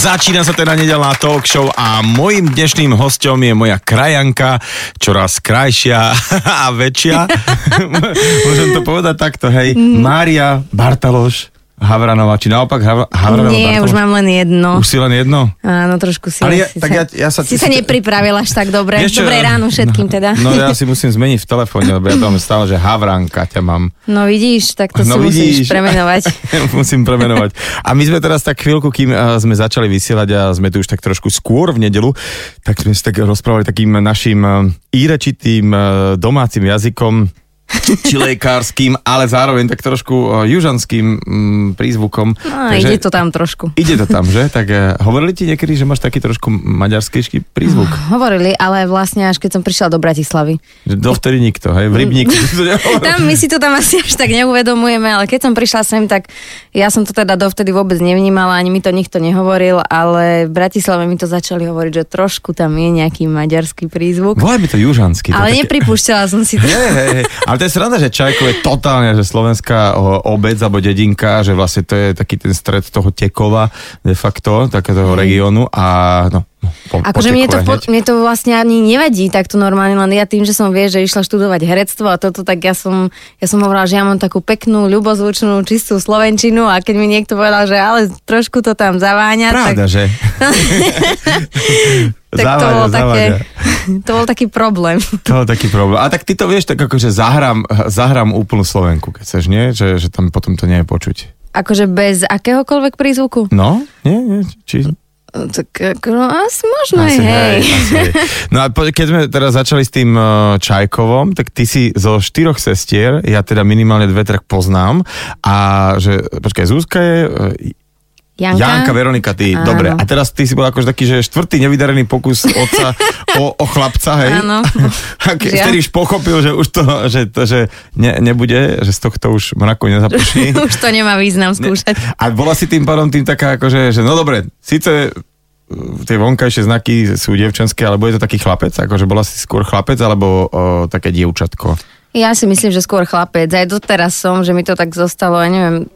Začína sa teda nedelná talk show a mojim dnešným hostom je moja krajanka, čoraz krajšia a väčšia. Môžem to povedať takto, hej. Mária Bartaloš. Havranova, či naopak Hav- Havranova Nie, Bartološ? už mám len jedno. Už si len jedno? Áno, trošku si, Ale ja- si, tak sa, ja- ja sa- si ty sa si- nepripravil až tak dobre. Čo, Dobré ráno všetkým teda. No ja si musím zmeniť v telefóne, lebo ja tam stále, že Havranka ťa mám. No vidíš, tak to No si vidíš. musíš premenovať. Musím premenovať. A my sme teraz tak chvíľku, kým eh, sme začali vysielať a sme tu už tak trošku skôr v nedelu, tak sme si tak rozprávali takým našim eh, írečitým eh, domácim jazykom, či lekárským, ale zároveň tak trošku južanským mm, prízvukom. No, ide to tam trošku. Ide to tam, že? Tak eh, hovorili ti niekedy, že máš taký trošku maďarskejší prízvuk? Hovorili, ale vlastne až keď som prišla do Bratislavy. Dovtedy nikto, hej? V rybníku. nehovoril. Tam my si to tam asi až tak neuvedomujeme, ale keď som prišla sem, tak ja som to teda dovtedy vôbec nevnímala, ani mi to nikto nehovoril, ale v Bratislave mi to začali hovoriť, že trošku tam je nejaký maďarský prízvuk. Volaj mi to južanský. to Ale také- nepripúšťala som si to. Hej, hej, hej. Ale to je sranda, že Čajkov je totálne, že slovenská obec alebo dedinka, že vlastne to je taký ten stred toho Tekova de facto, takého regiónu a no, po, Akože mne to, po, mne to vlastne ani nevadí takto normálne, len ja tým, že som vie, že išla študovať herectvo a toto, tak ja som, ja som hovorila, že ja mám takú peknú, ľubozvučnú, čistú slovenčinu a keď mi niekto povedal, že ale trošku to tam zaváňa, Pravda, tak, že? tak to, Zaváňa, bol také, to bol taký problém. To je taký problém. A tak ty to vieš, tak akože zahrám, zahrám úplnú Slovenku, keď chceš, nie? Že, že tam potom to nie je počuť. Akože bez akéhokoľvek prízvuku? No? Nie? nie? Či... Tak ako, no, asi možno Asi aj, hej. asi hej. No a keď sme teraz začali s tým uh, Čajkovom, tak ty si zo štyroch sestier, ja teda minimálne dve tak poznám, a že, počkaj, Zuzka je, uh, Janka? Janka, Veronika, ty, Áno. dobre. A teraz ty si bol akože taký, že štvrtý nevydarený pokus otca o, o chlapca, hej? Áno. A ke, vtedy už pochopil, že už to, že, to, že ne, nebude, že z tohto už mraku nezapočí. Už to nemá význam skúšať. A bola si tým pádom tým taká, akože, že no dobre, síce uh, tie vonkajšie znaky sú dievčenské, ale bude to taký chlapec? Akože bola si skôr chlapec, alebo o, také dievčatko? Ja si myslím, že skôr chlapec. Aj doteraz som, že mi to tak zostalo, ja neviem,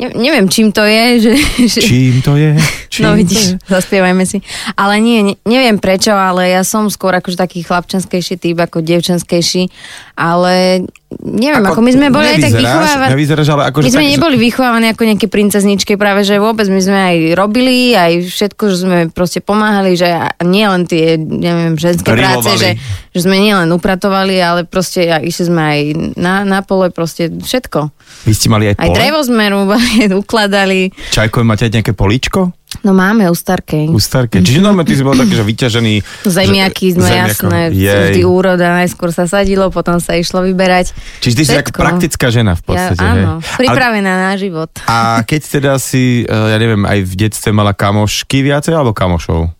ne, neviem čím to je, že... že Čím to je? Čím no to vidíš, zaspievajme si. Ale nie, ne, neviem prečo, ale ja som skôr akože taký chlapčenskejší typ ako dievčenskejší, ale neviem, ako, my sme boli aj tak vychovávaní. Nevyzeráš, ale akože My sme tak, neboli vychovávaní ako nejaké princezničky, práve že vôbec my sme aj robili, aj všetko, že sme proste pomáhali, že nie len tie, neviem, ženské práce, Grilovali. že, že sme nielen upratovali, ale proste a išli sme aj na, na pole, proste všetko. Vy ste mali aj Aj pole? drevo sme rúbali, ukladali. Čajkové máte aj nejaké políčko? No máme u Starkej. U starke. Čiže normálne ty si bol taký, že vyťažený... Zemiaky že- sme zemiako. jasné, Jej. vždy úroda, najskôr sa sadilo, potom sa išlo vyberať. Čiže ty si tak Všetko. praktická žena v podstate. ja, áno, hej? pripravená na život. A keď teda si, eh, ja neviem, aj v detstve mala kamošky viacej alebo kamošov?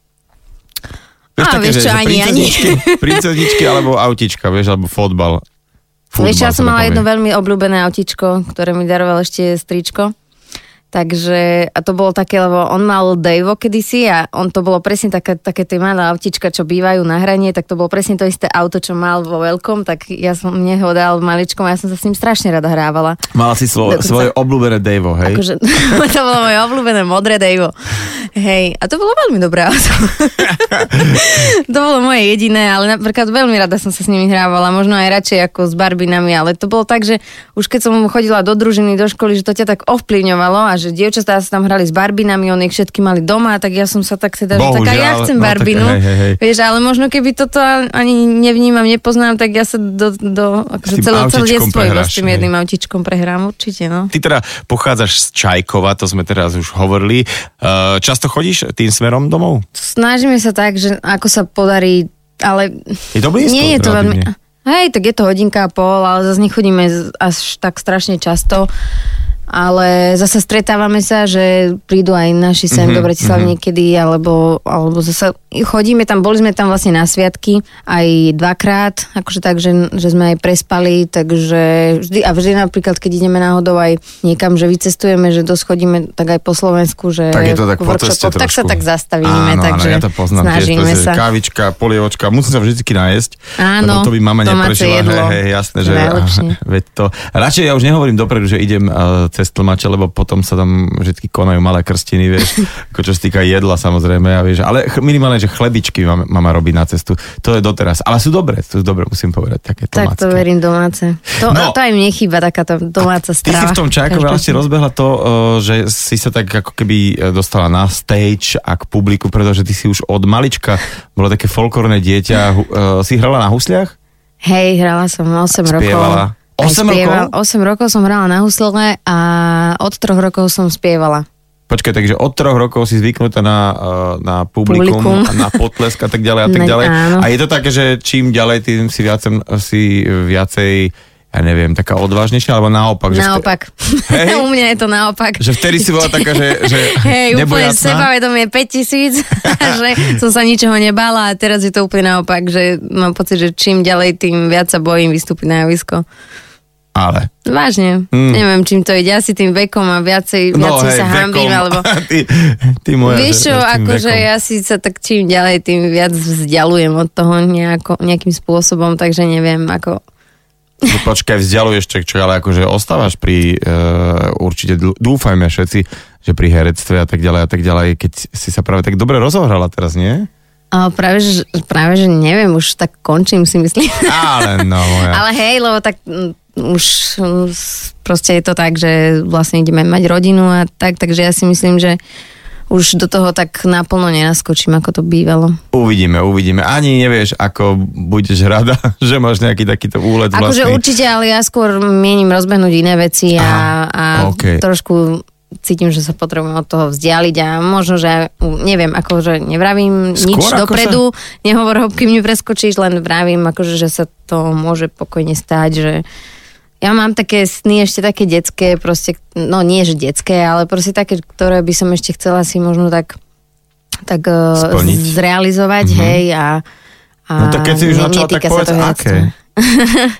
Á, vieš čo, ani- ani. princezničky, princezničky alebo autička, vieš, alebo fotbal. Vieš, ja som mala jedno veľmi obľúbené autičko, ktoré mi daroval ešte stričko. Takže, a to bolo také, lebo on mal Dejvo kedysi a on to bolo presne také, také tie malé autička, čo bývajú na hranie, tak to bolo presne to isté auto, čo mal vo veľkom, tak ja som mne ho dal maličkom a ja som sa s ním strašne rada hrávala. Mala si svo, Dokonca- svoje obľúbené Devo, hej? Akože, to bolo moje obľúbené modré Dejvo. Hej, a to bolo veľmi dobré auto. to bolo moje jediné, ale napríklad veľmi rada som sa s nimi hrávala, možno aj radšej ako s barbinami, ale to bolo tak, že už keď som chodila do družiny, do školy, že to ťa tak ovplyvňovalo a že dievčatá sa tam hrali s barbinami, oni ich všetky mali doma, tak ja som sa tak teda, že tak aj ja Bohužiaľ, chcem no tak barbinu. hej, hej, hej. Vieš, ale možno keby toto ani nevnímam, nepoznám, tak ja sa do, do akože celé, detstvo iba s tým jedným autičkom prehrám, určite, no. Ty teda pochádzaš z Čajkova, to sme teraz už hovorili. Uh, často chodíš tým smerom domov? Snažíme sa tak, že ako sa podarí, ale Je to blízko, nie je to veľmi... Hej, tak je to hodinka a pol, ale zase nechodíme až tak strašne často. Ale zase stretávame sa, že prídu aj naši sem Mhm, do Bratislavy niekedy, alebo, alebo zase chodíme tam, boli sme tam vlastne na sviatky aj dvakrát, akože tak, že, že sme aj prespali, takže vždy, a vždy napríklad, keď ideme náhodou aj niekam, že vycestujeme, že dosť chodíme tak aj po Slovensku, že Tak je to tak po ceste tak sa tak zastavíme, áno, takže áno, ja to poznám snažíme tiež, to sa. kávička, polievočka, musím sa vždy nájsť. Áno, to by mama neprešila. Hej, hej, jasné, že veď to. Radšej ja už nehovorím dopredu, že idem uh, cez tlmače, lebo potom sa tam vždy konajú malé krstiny, vieš, ako čo sa týka jedla samozrejme, a vieš, ale minimálne, že chlebičky mama, mama robí na cestu, to je doteraz, ale sú dobré, sú dobré, musím povedať, také Tak to verím domáce. To, No. to aj mne chýba takáto domáca Ty strava. si v tom Čákove vlastne rozbehla to, uh, že si sa tak ako keby uh, dostala na stage a k publiku, pretože ty si už od malička bola také folklórne dieťa. Uh, si hrala na husliach? Hej, hrala som 8 rokov. Spievala? 8 spieval- rokov? 8 rokov som hrala na husle a od 3 rokov som spievala. Počkaj, takže od troch rokov si zvyknutá na, uh, na publikum, Publikum. a na potlesk a tak ďalej a tak Ne- ďalej. áno. A je to také, že čím ďalej, tým si, viacej, si viacej, ja neviem, taká odvážnejšia, alebo naopak? Že Naopak. Hej? U mňa je to naopak. Že vtedy si bola taká, že, že Hej, úplne sebavedomie 5000, že som sa ničoho nebála a teraz je to úplne naopak, že mám pocit, že čím ďalej, tým viac sa bojím vystúpiť na javisko. Ale. Vážne. Mm. Neviem, čím to ide. Asi tým vekom a viacej, viacej sa hambím, alebo... ty, ty moja, Vieš čo, akože ja si sa tak čím ďalej, tým viac vzdialujem od toho nejako, nejakým spôsobom, takže neviem, ako... Že Počkaj, vzdialuješ, čo, čo, ale akože ostávaš pri, uh, určite dúfajme všetci, že pri herectve a tak ďalej a tak ďalej, keď si sa práve tak dobre rozohrala teraz, nie? Ale práve, že, práve, že neviem, už tak končím si myslím. Ale no, moja. Ale hej, lebo tak mm, už mm, proste je to tak, že vlastne ideme mať rodinu a tak, takže ja si myslím, že už do toho tak naplno nenaskočím, ako to bývalo. Uvidíme, uvidíme. Ani nevieš, ako budeš rada, že máš nejaký takýto úlet Akože vlastný. určite, ale ja skôr mienim rozbehnúť iné veci a, Aha, a okej. trošku cítim, že sa potrebujem od toho vzdialiť a možno, že neviem, akože nevravím Skôr nič dopredu, nehovor ho, kým mi preskočíš, len vravím, akože, že sa to môže pokojne stať, že ja mám také sny ešte také detské, proste, no nie že detské, ale proste také, ktoré by som ešte chcela si možno tak tak eh, Splniť. zrealizovať, Mhm. hej, a, a No tak keď si už začala, tak povedz, to aké?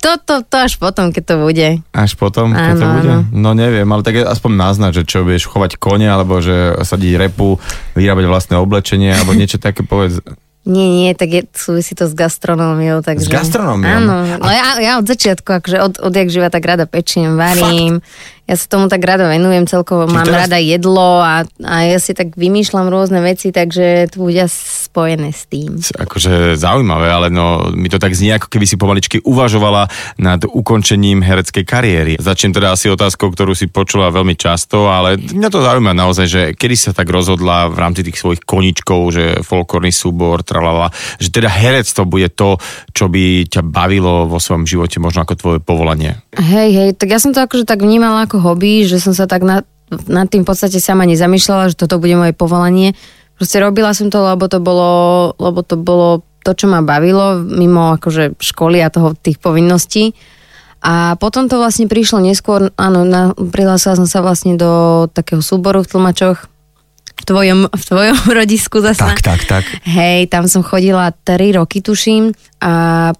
To, to, to až potom, keď to bude. Až potom, keď to Áno, bude? áno. No neviem, ale tak aspoň náznač, že čo, budeš chovať kone, alebo že sadiť repu, vyrábať vlastné oblečenie, alebo niečo také povedz. Nie, nie, tak je, súvisí to s gastronómiou. Takže... S gastronómiou? Áno, no ja, ja od začiatku, akože od, odjak živa tak rada pečiem, varím. Ja sa tomu tak rada venujem, celkovo Čiže mám teraz- rada jedlo a, a ja si tak vymýšľam rôzne veci, takže to bude spojené s tým. Akože zaujímavé, ale no, mi to tak znie, ako keby si pomaličky uvažovala nad ukončením hereckej kariéry. Začnem teda asi otázkou, ktorú si počula veľmi často, ale mňa to zaujíma naozaj, že kedy sa tak rozhodla v rámci tých svojich koničkov, že folklórny súbor, tralala, že teda herectvo bude to, čo by ťa bavilo vo svojom živote, možno ako tvoje povolanie. Hej, hej, tak ja som to akože tak vnímala ako hobby, že som sa tak nad, nad tým v podstate sama nezamýšľala, že toto bude moje povolanie. Proste robila som to, lebo to bolo, lebo to bolo to, čo ma bavilo, mimo akože školy a toho, tých povinností. A potom to vlastne prišlo neskôr, áno, na, prihlásila som sa vlastne do takého súboru v tlmačoch, tvojom, v tvojom rodisku zasa. Tak, tak, tak. Hej, tam som chodila 3 roky, tuším. A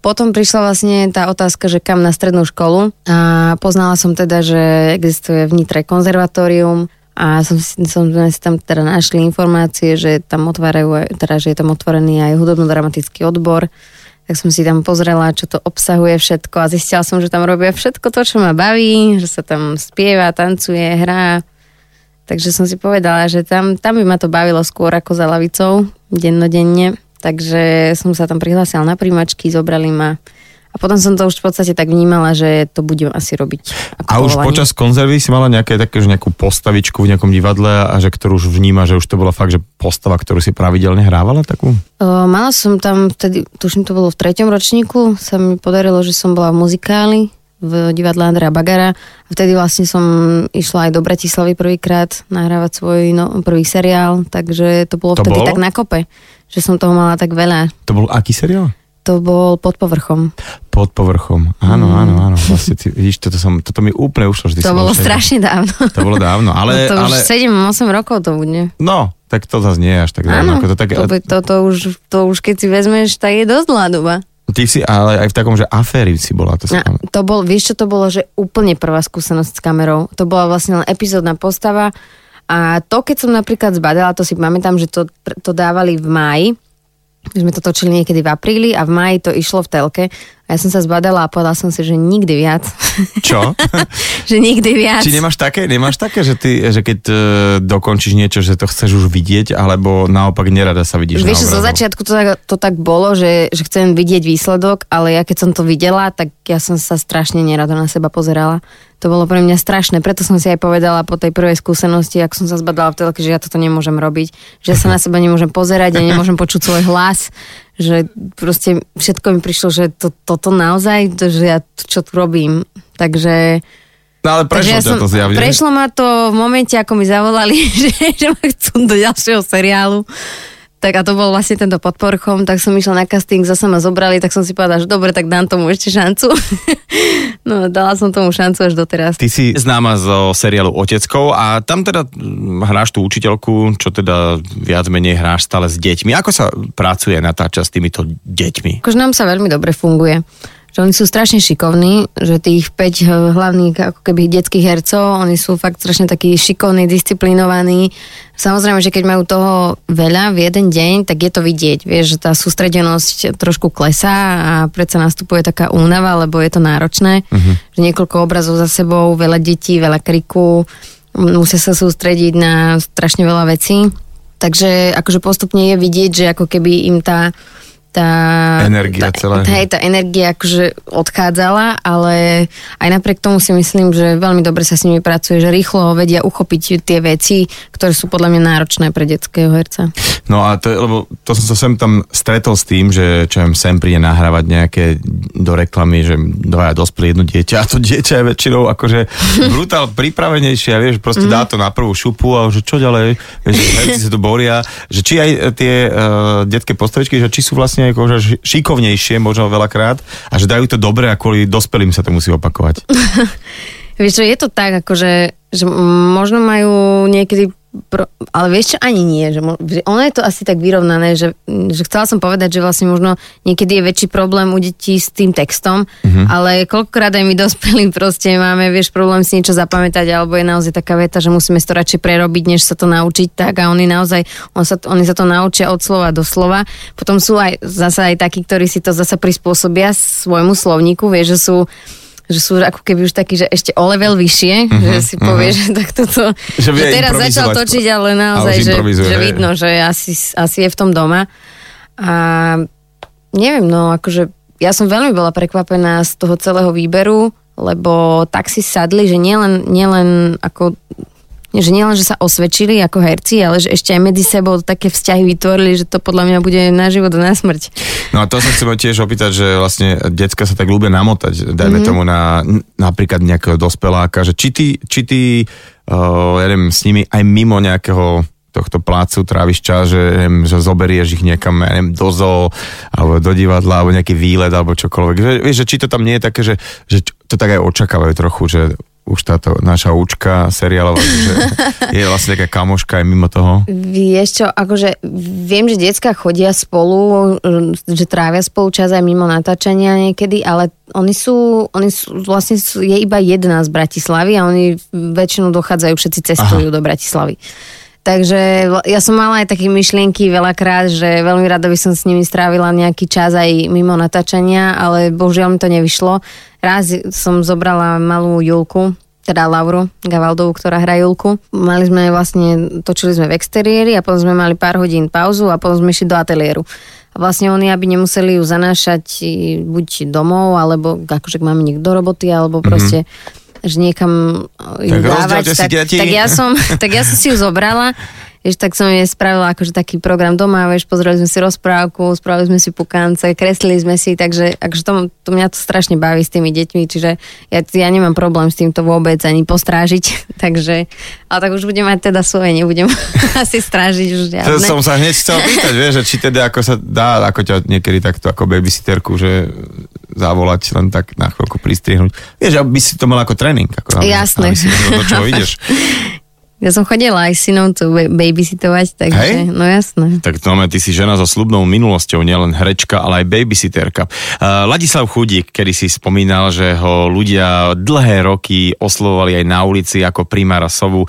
potom prišla vlastne tá otázka, že kam na strednú školu. A poznala som teda, že existuje v Nitre konzervatórium a som, som sme si tam teda našli informácie, že tam otvárajú, aj- teda, že je tam otvorený aj hudobno-dramatický odbor. Tak som si tam pozrela, čo to obsahuje všetko a zistila som, že tam robia všetko to, čo ma baví, že sa tam spieva, tancuje, hrá. Takže som si povedala, že tam, tam by ma to bavilo skôr ako za lavicou, dennodenne. Takže som sa tam prihlásila na príjmačky, zobrali ma. A potom som to už v podstate tak vnímala, že to budem asi robiť. A už počas konzervy si mala nejaké také, že nejakú postavičku v nejakom divadle a že ktorú už vníma, že už to bola fakt, že postava, ktorú si pravidelne hrávala takú? O, mala som tam vtedy, tuším to bolo v treťom ročníku, sa mi podarilo, že som bola v muzikáli v divadle Andrea Bagara a vtedy vlastne som išla aj do Bratislavy prvýkrát nahrávať svoj no, prvý seriál, takže to bolo To vtedy bol? tak na kope, že som toho mala tak veľa. To bol aký seriál? To bol pod povrchom. Pod povrchom. Áno, áno, áno. Vlastne, ty, vidíš, toto, som, toto mi úplne ušlo. Vždy To som bol bol všade. strašne dávno. To bolo dávno, ale... to ale už 7-8 rokov to bude. no, tak to zase nie je až tak dávno. Áno, Ako to, tak, to, to, to, už, to už keď si vezmeš, tak je dosť dlhá doba. Ty si ale aj v takom, že aféri si bola. To si A pamätám. to bol, vieš čo to bolo, že úplne prvá skúsenosť s kamerou. To bola vlastne len epizódna postava a to, keď som napríklad zbadala, to si pamätám, že to, to dávali v máji, že sme to točili niekedy v apríli a v máji to išlo v telke. A ja som sa zbadala a povedala som si, že nikdy viac. Čo? že nikdy viac. Či nemáš také, nemáš také, že, ty, že keď uh, dokončíš niečo, že to chceš už vidieť, alebo naopak nerada sa vidíš Vieš, zo začiatku to tak, to tak bolo, že, že chcem vidieť výsledok, ale ja keď som to videla, tak ja som sa strašne nerada na seba pozerala. To bolo pre mňa strašné, preto som si aj povedala po tej prvej skúsenosti, ak som sa zbadala v telke, že ja toto nemôžem robiť, že sa na seba nemôžem pozerať a nemôžem počuť svoj hlas, že proste všetko mi prišlo, že to, toto naozaj, že ja čo tu robím. Takže No ale prešlo ja som, to zjavne. Prešlo ma to v momente, ako mi zavolali, že, že ma chcú do ďalšieho seriálu tak a to bol vlastne tento podporchom, tak som išla na casting, zase ma zobrali, tak som si povedala, že dobre, tak dám tomu ešte šancu. no, dala som tomu šancu až doteraz. Ty si známa zo seriálu Oteckov a tam teda mm, hráš tú učiteľku, čo teda viac menej hráš stále s deťmi. Ako sa pracuje natáča s týmito deťmi? Akože nám sa veľmi dobre funguje že oni sú strašne šikovní, že tých 5 hlavných ako keby detských hercov, oni sú fakt strašne takí šikovní, disciplinovaní. Samozrejme, že keď majú toho veľa v jeden deň, tak je to vidieť, vieš, že tá sústredenosť trošku klesá a predsa nastupuje taká únava, lebo je to náročné, uh-huh. že niekoľko obrazov za sebou, veľa detí, veľa kriku, musia sa sústrediť na strašne veľa vecí. Takže akože postupne je vidieť, že ako keby im tá tá energia tá, celá. Tá, tá energia akože odchádzala, ale aj napriek tomu si myslím, že veľmi dobre sa s nimi pracuje, že rýchlo vedia uchopiť tie veci, ktoré sú podľa mňa náročné pre detského herca. No a to, lebo to som sa sem tam stretol s tým, že čo viem, sem príde nahrávať nejaké do reklamy, že dvaja dospelí jedno dieťa a to dieťa je väčšinou akože brutál pripravenejšie a vieš, proste mm. dá to na prvú šupu a že čo ďalej, vieš, že herci sa to boria, že či aj tie uh, detské postavičky, že či sú vlastne vlastne akože šikovnejšie možno veľakrát a že dajú to dobre a kvôli dospelým sa to musí opakovať. Vieš čo, je to tak, akože, že možno majú niekedy Pro, ale vieš čo, ani nie. Že, že ono je to asi tak vyrovnané, že, že chcela som povedať, že vlastne možno niekedy je väčší problém u detí s tým textom, mm-hmm. ale koľkokrát aj my dospelí proste máme, vieš, problém si niečo zapamätať, alebo je naozaj taká veta, že musíme to radšej prerobiť, než sa to naučiť tak a oni naozaj, on sa, oni sa to naučia od slova do slova. Potom sú aj zase aj takí, ktorí si to zase prispôsobia svojmu slovníku, vieš, že sú že sú ako keby už takí, že ešte o level vyššie, uh-huh, že si povie, uh-huh. že tak toto, že, že teraz začal točiť, ale naozaj, ale že, že vidno, že asi, asi je v tom doma. A neviem, no akože ja som veľmi bola prekvapená z toho celého výberu, lebo tak si sadli, že nielen, nielen ako že nielen, že sa osvedčili ako herci, ale že ešte aj medzi sebou také vzťahy vytvorili, že to podľa mňa bude na život a na smrť. No a to sa chcem tiež opýtať, že vlastne decka sa tak ľúbia namotať, dajme mm-hmm. tomu na napríklad nejakého dospeláka, že či ty, či ty uh, ja neviem, s nimi aj mimo nejakého tohto plácu tráviš čas, že, neviem, že zoberieš ich niekam ja neviem, do zoo, alebo do divadla, alebo nejaký výlet, alebo čokoľvek. Vieš, že či to tam nie je také, že, že to tak aj očakávajú trochu, že už táto naša účka seriálová, že je vlastne taká kamoška aj mimo toho? Vieš čo, akože viem, že detská chodia spolu, že trávia spolu čas aj mimo natáčania niekedy, ale oni sú, oni sú, vlastne sú, je iba jedna z Bratislavy a oni väčšinou dochádzajú, všetci cestujú Aha. do Bratislavy. Takže ja som mala aj také myšlienky veľakrát, že veľmi rada by som s nimi strávila nejaký čas aj mimo natáčania, ale bohužiaľ mi to nevyšlo. Raz som zobrala malú Julku, teda Lauru Gavaldovú, ktorá hrá Julku. Mali sme vlastne, točili sme v exteriéri a potom sme mali pár hodín pauzu a potom sme išli do ateliéru. A vlastne oni, aby nemuseli ju zanášať buď domov, alebo akože máme niekto do roboty, alebo proste mm-hmm že niekam ju tak dávať, tak, tak, ja som, tak ja som si ju zobrala Vieš, tak som jej spravila akože taký program doma, vieš, pozreli sme si rozprávku, spravili sme si pukance, kreslili sme si, takže akože to, to mňa to strašne baví s tými deťmi, čiže ja, ja nemám problém s týmto vôbec ani postrážiť, takže, ale tak už budem mať teda svoje, nebudem asi strážiť už žiadne. To som sa hneď chcel pýtať, vieš, že či teda ako sa dá, ako ťa niekedy takto ako babysitterku, že zavolať len tak na chvíľku pristriehnúť. Vieš, aby si to mal ako tréning. Ako, Jasné. Aby si do čoho ideš. Ja som chodila aj synom tu babysitovať, takže Hej? no jasné. Tak to ty si žena so slubnou minulosťou, nielen herečka, ale aj babysitterka. Uh, Ladislav Chudík, kedy si spomínal, že ho ľudia dlhé roky oslovovali aj na ulici ako primára Sovu uh,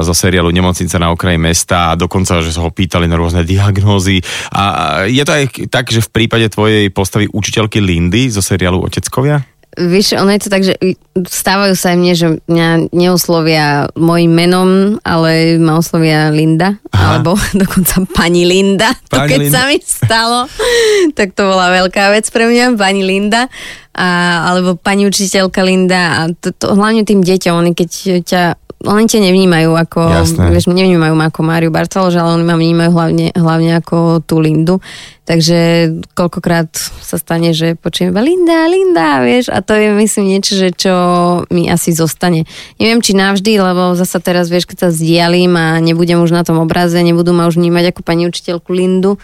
zo seriálu Nemocnica na okraji mesta a dokonca, že sa ho pýtali na rôzne diagnózy. A je to aj tak, že v prípade tvojej postavy učiteľky Lindy zo seriálu Oteckovia? Vieš, ono je to tak, že stávajú sa aj mne, že mňa neoslovia mojim menom, ale ma oslovia Linda, Aha. alebo dokonca pani Linda. Pani to keď Linda. sa mi stalo, tak to bola veľká vec pre mňa, pani Linda. A, alebo pani učiteľka Linda. A to, to, hlavne tým deťom, oni keď ťa oni ťa nevnímajú ako, Jasné. vieš, nevnímajú ma ako Máriu Bartolož, ale oni ma vnímajú hlavne, hlavne ako tú Lindu. Takže koľkokrát sa stane, že počujem Linda, Linda, vieš, a to je myslím niečo, že čo mi asi zostane. Neviem, či navždy, lebo zasa teraz, vieš, keď sa zdialím a nebudem už na tom obraze, nebudú ma už vnímať ako pani učiteľku Lindu,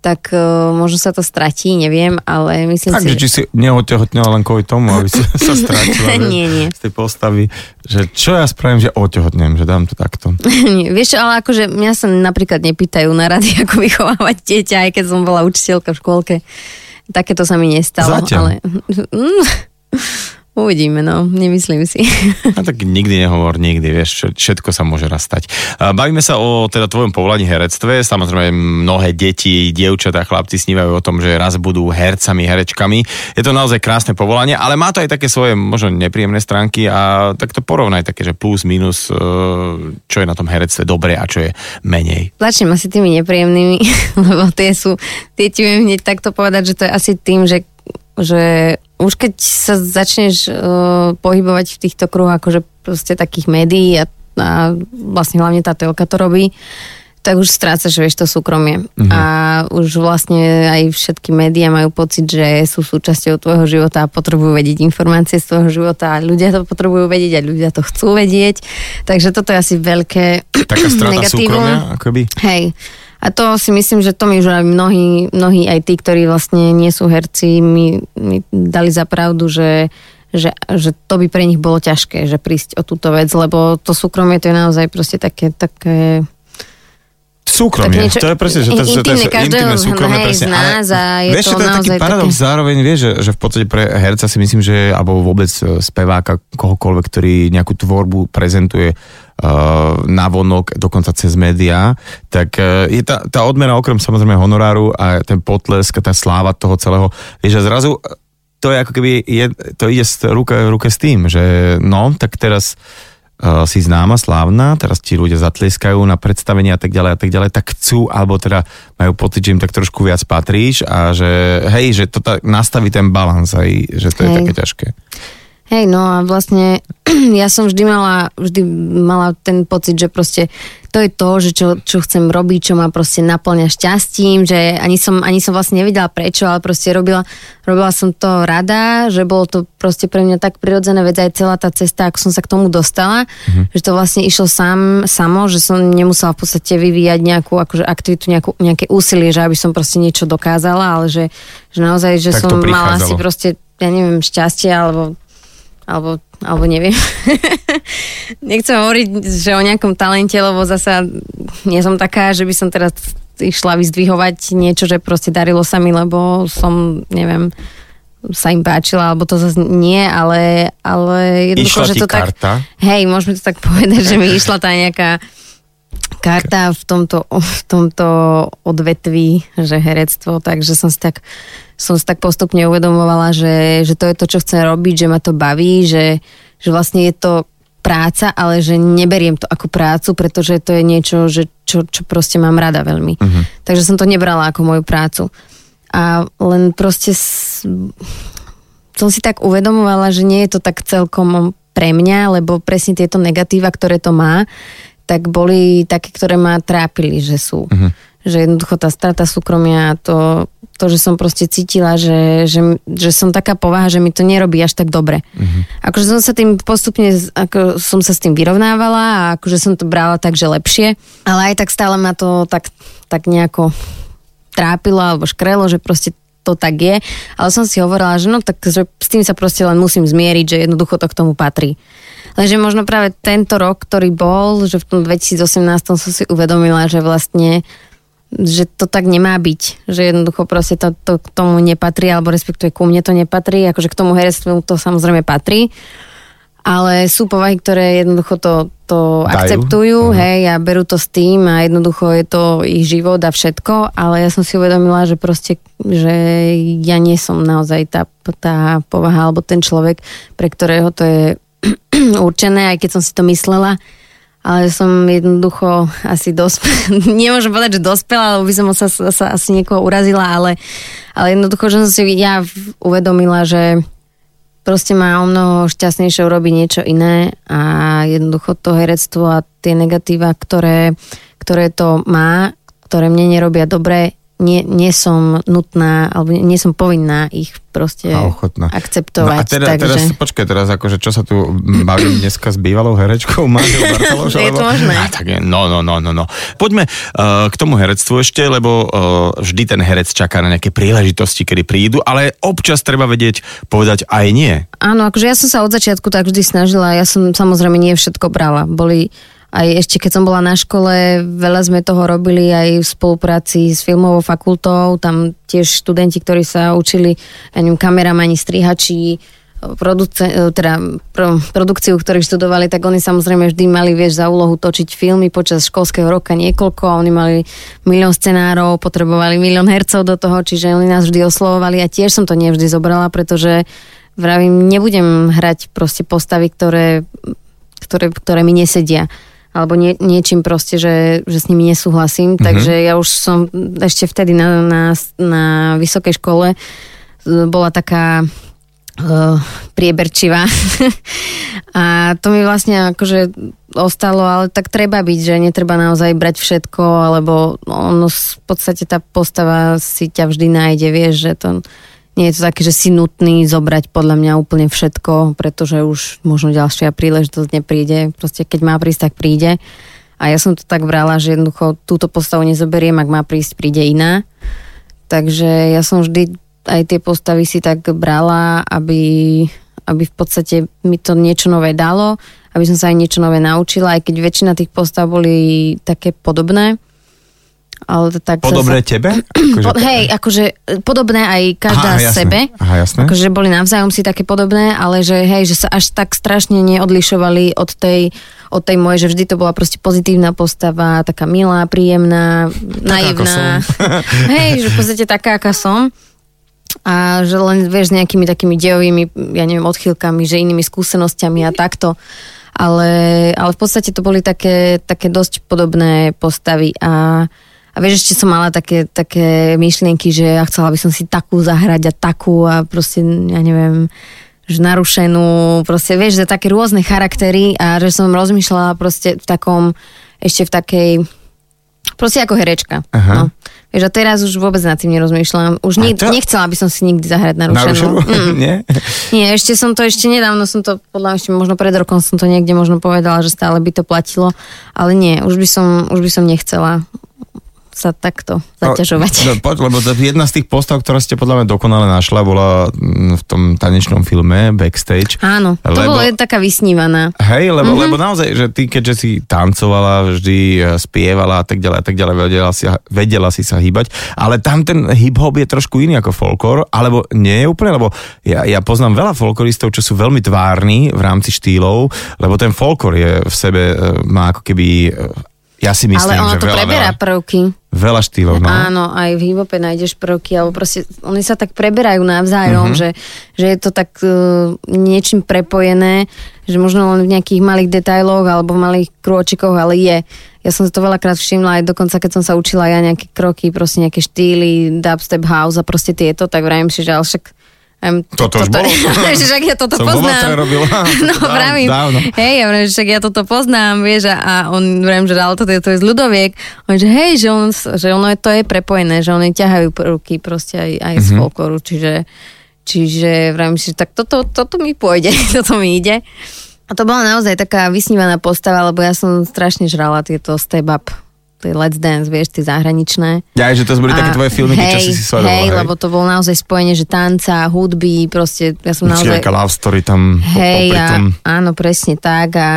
tak uh, možno sa to stratí, neviem, ale myslím tak, si... Takže či si neotehotnila len kvôli tomu, aby si sa stratila nie, nie. z tej postavy, že čo ja spravím, že otehotnem, že dám to takto. nie, vieš, ale akože mňa sa napríklad nepýtajú na rady, ako vychovávať dieťa, aj keď som bola učiteľka v škôlke. Takéto sa mi nestalo. Zatiaľ. Ale... Uvidíme, no, nemyslím si. A tak nikdy nehovor, nikdy, vieš, všetko sa môže raz stať. Bavíme sa o teda tvojom povolaní herectve, samozrejme mnohé deti, dievčatá, chlapci snívajú o tom, že raz budú hercami, herečkami. Je to naozaj krásne povolanie, ale má to aj také svoje možno nepríjemné stránky a tak to porovnaj také, že plus, minus, e, čo je na tom herectve dobre a čo je menej. Začnem asi tými nepríjemnými, lebo tie sú, tie ti viem hneď takto povedať, že to je asi tým, že že už keď sa začneš uh, pohybovať v týchto kruhoch akože proste takých médií a, a vlastne hlavne tá telka to robí, tak už strácaš, vieš, to súkromie. Mm-hmm. A už vlastne aj všetky médiá majú pocit, že sú súčasťou tvojho života a potrebujú vedieť informácie z tvojho života a ľudia to potrebujú vedieť a ľudia to chcú vedieť. Takže toto je asi veľké Taká strata súkromia, akoby? Hej. A to si myslím, že to mi už aj mnohí, mnohí aj tí, ktorí vlastne nie sú herci, mi, mi dali za pravdu, že, že, že to by pre nich bolo ťažké, že prísť o túto vec, lebo to súkromie to je naozaj proste také, také Súkromie, niečo, to je presne, že to, intimné, to je intimné súkromie, hej, presne. Z nás a je vieš, to, to je taký paradox? také... zároveň, vieš, že, že v podstate pre herca si myslím, že, alebo vôbec e, speváka, kohokoľvek, ktorý nejakú tvorbu prezentuje uh, na vonok, dokonca cez médiá, tak uh, je tá, tá odmena okrem samozrejme honoráru a ten potlesk, tá sláva toho celého, vieš, že zrazu to je ako keby, je, to ide ruke, ruke s tým, že no, tak teraz si známa, slávna, teraz ti ľudia zatlieskajú na predstavenia a tak ďalej a tak ďalej, tak chcú, alebo teda majú pocit, že im tak trošku viac patríš a že hej, že to tak nastaví ten balans aj, že to hej. je také ťažké. Hej, no a vlastne ja som vždy mala, vždy mala ten pocit, že proste to je to, že čo, čo chcem robiť, čo ma proste naplňa šťastím, že ani som, ani som vlastne nevedela prečo, ale proste robila, robila som to rada, že bolo to proste pre mňa tak prirodzené vec aj celá tá cesta, ako som sa k tomu dostala, mm-hmm. že to vlastne išlo sám, samo, že som nemusela v podstate vyvíjať nejakú akože aktivitu, nejakú, nejaké úsilie, že aby som proste niečo dokázala, ale že, že naozaj, že tak som mala asi proste, ja neviem, šťastie alebo alebo, alebo neviem. Nechcem hovoriť, že o nejakom talente, lebo zasa nie som taká, že by som teraz išla vyzdvihovať niečo, že proste darilo sa mi, lebo som, neviem, sa im páčila, alebo to zase nie, ale, ale jednoducho, že to karta? tak... Hej, môžeme to tak povedať, že mi išla tá nejaká karta v tomto, v tomto odvetví, že herectvo, takže som si tak som si tak postupne uvedomovala, že, že to je to, čo chcem robiť, že ma to baví, že, že vlastne je to práca, ale že neberiem to ako prácu, pretože to je niečo, že čo, čo proste mám rada veľmi. Uh-huh. Takže som to nebrala ako moju prácu. A len proste s... som si tak uvedomovala, že nie je to tak celkom pre mňa, lebo presne tieto negatíva, ktoré to má, tak boli také, ktoré ma trápili, že sú. Uh-huh. Že jednoducho tá strata súkromia, to to, že som proste cítila, že, že, že som taká povaha, že mi to nerobí až tak dobre. Mm-hmm. Akože som sa tým postupne, ako som sa s tým vyrovnávala a akože som to brala tak, že lepšie, ale aj tak stále ma to tak, tak nejako trápilo alebo škrelo, že proste to tak je, ale som si hovorila, že no tak že s tým sa proste len musím zmieriť, že jednoducho to k tomu patrí. Lenže možno práve tento rok, ktorý bol, že v tom 2018 som si uvedomila, že vlastne že to tak nemá byť, že jednoducho proste to, to k tomu nepatrí, alebo respektíve ku mne to nepatrí, akože k tomu herectvu to samozrejme patrí, ale sú povahy, ktoré jednoducho to, to akceptujú, uh-huh. hej, a berú to s tým a jednoducho je to ich život a všetko, ale ja som si uvedomila, že proste, že ja nie som naozaj tá, tá povaha alebo ten človek, pre ktorého to je určené, aj keď som si to myslela, ale som jednoducho asi dospela, nemôžem povedať, že dospela, lebo by som sa, sa asi niekoho urazila, ale, ale jednoducho, že som si ja uvedomila, že proste má o mnoho šťastnejšie urobiť niečo iné a jednoducho to herectvo a tie negatíva, ktoré, ktoré to má, ktoré mne nerobia dobre, nie, nie som nutná, alebo nie som povinná ich proste akceptovať. No a teda, takže... teraz, počkaj, teraz akože čo sa tu bavím dneska s bývalou herečkou Máriou Bartološ? je to možné. A, tak je, no, no, no, no, no. Poďme uh, k tomu herectvu ešte, lebo uh, vždy ten herec čaká na nejaké príležitosti, kedy prídu, ale občas treba vedieť povedať aj nie. Áno, akože ja som sa od začiatku tak vždy snažila, ja som samozrejme nie všetko brala. Boli aj ešte keď som bola na škole, veľa sme toho robili aj v spolupráci s filmovou fakultou, tam tiež študenti, ktorí sa učili, ja neviem, kameramani, strihači, produce, teda pro, produkciu, ktorí študovali, tak oni samozrejme vždy mali, vieš, za úlohu točiť filmy počas školského roka niekoľko oni mali milión scenárov, potrebovali milión hercov do toho, čiže oni nás vždy oslovovali. A tiež som to nevždy zobrala, pretože vravím, nebudem hrať proste postavy, ktoré, ktoré, ktoré mi nesedia alebo nie, niečím proste, že, že s nimi nesúhlasím. Mm-hmm. Takže ja už som ešte vtedy na, na, na vysokej škole e, bola taká uh, prieberčivá. a to mi vlastne akože ostalo, ale tak treba byť, že netreba naozaj brať všetko, alebo ono v podstate tá postava si ťa vždy nájde, vieš, že to nie je to také, že si nutný zobrať podľa mňa úplne všetko, pretože už možno ďalšia príležitosť nepríde. Proste keď má prísť, tak príde. A ja som to tak brala, že jednoducho túto postavu nezoberiem, ak má prísť, príde iná. Takže ja som vždy aj tie postavy si tak brala, aby, aby v podstate mi to niečo nové dalo, aby som sa aj niečo nové naučila, aj keď väčšina tých postav boli také podobné ale to tak podobné zase... tebe? Akože... Po, hej, akože e, podobné aj každá Aha, sebe. Aha, jasné. Akože boli navzájom si také podobné, ale že hej, že sa až tak strašne neodlišovali od tej, od tej mojej, že vždy to bola proste pozitívna postava, taká milá, príjemná, naivná. hej, že v podstate taká, aká som. A že len, vieš, nejakými takými dejovými, ja neviem, odchýlkami, že inými skúsenosťami a takto ale, ale v podstate to boli také, také dosť podobné postavy a a vieš, ešte som mala také, také myšlienky, že ja chcela by som si takú zahrať a takú a proste, ja neviem, že narušenú, proste vieš, že také rôzne charaktery a že som rozmýšľala proste v takom, ešte v takej, proste ako herečka. Aha. No. Vieš, a teraz už vôbec nad tým nerozmýšľam. Už ni- to... nechcela by som si nikdy zahrať narušenú. Mm. Nie? Nie, ešte som to, ešte nedávno som to, podľa ešte možno pred rokom som to niekde možno povedala, že stále by to platilo, ale nie, už by som, už by som nechcela sa takto zaťažovať. No, poď, lebo jedna z tých postav, ktoré ste podľa mňa dokonale našla, bola mm, v tom tanečnom filme Backstage. Áno, to lebo, bolo taká vysnívaná. Hej, lebo, mm-hmm. lebo naozaj, že ty keďže si tancovala, vždy e, spievala a tak ďalej a tak ďalej, vedela si, vedela si sa hýbať, ale tam ten hip-hop je trošku iný ako folklor, alebo nie je úplne, lebo ja, ja poznám veľa folkloristov, čo sú veľmi tvárni v rámci štýlov, lebo ten folklor je v sebe, e, má ako keby e, ja si myslím, Ale ono že to veľa, preberá veľa, prvky. Veľa štýlov, no. Áno, aj v hip nájdeš prvky, alebo proste oni sa tak preberajú navzájom, mm-hmm. že, že je to tak uh, niečím prepojené, že možno len v nejakých malých detailoch alebo v malých krôčikoch, ale je. Ja som to veľakrát všimla aj dokonca, keď som sa učila ja nejaké kroky, proste nejaké štýly, dubstep house a proste tieto, tak vrajím si, že ale však Um, toto, toto už bolo. však ja toto Som poznám. robila. no dávno, pravím. Dávno. Hej, ja vrajím, však ja toto poznám, vieš, a, on vrajím, že toto je, to je z ľudoviek. On že hej, že, on, že ono je, to je prepojené, že oni ťahajú ruky proste aj, aj mm-hmm. z mhm. folkloru, čiže, čiže vrajím si, tak toto, toto mi pôjde, toto mi ide. A to bola naozaj taká vysnívaná postava, lebo ja som strašne žrala tieto step up tie Let's Dance, vieš, tie zahraničné. Ja, že to boli také tvoje filmy, keď časy si sledovala, hej, hej? lebo to bolo naozaj spojenie, že tanca, hudby, proste ja som Určite naozaj... nejaká love story tam Hej, a, tom. áno, presne tak a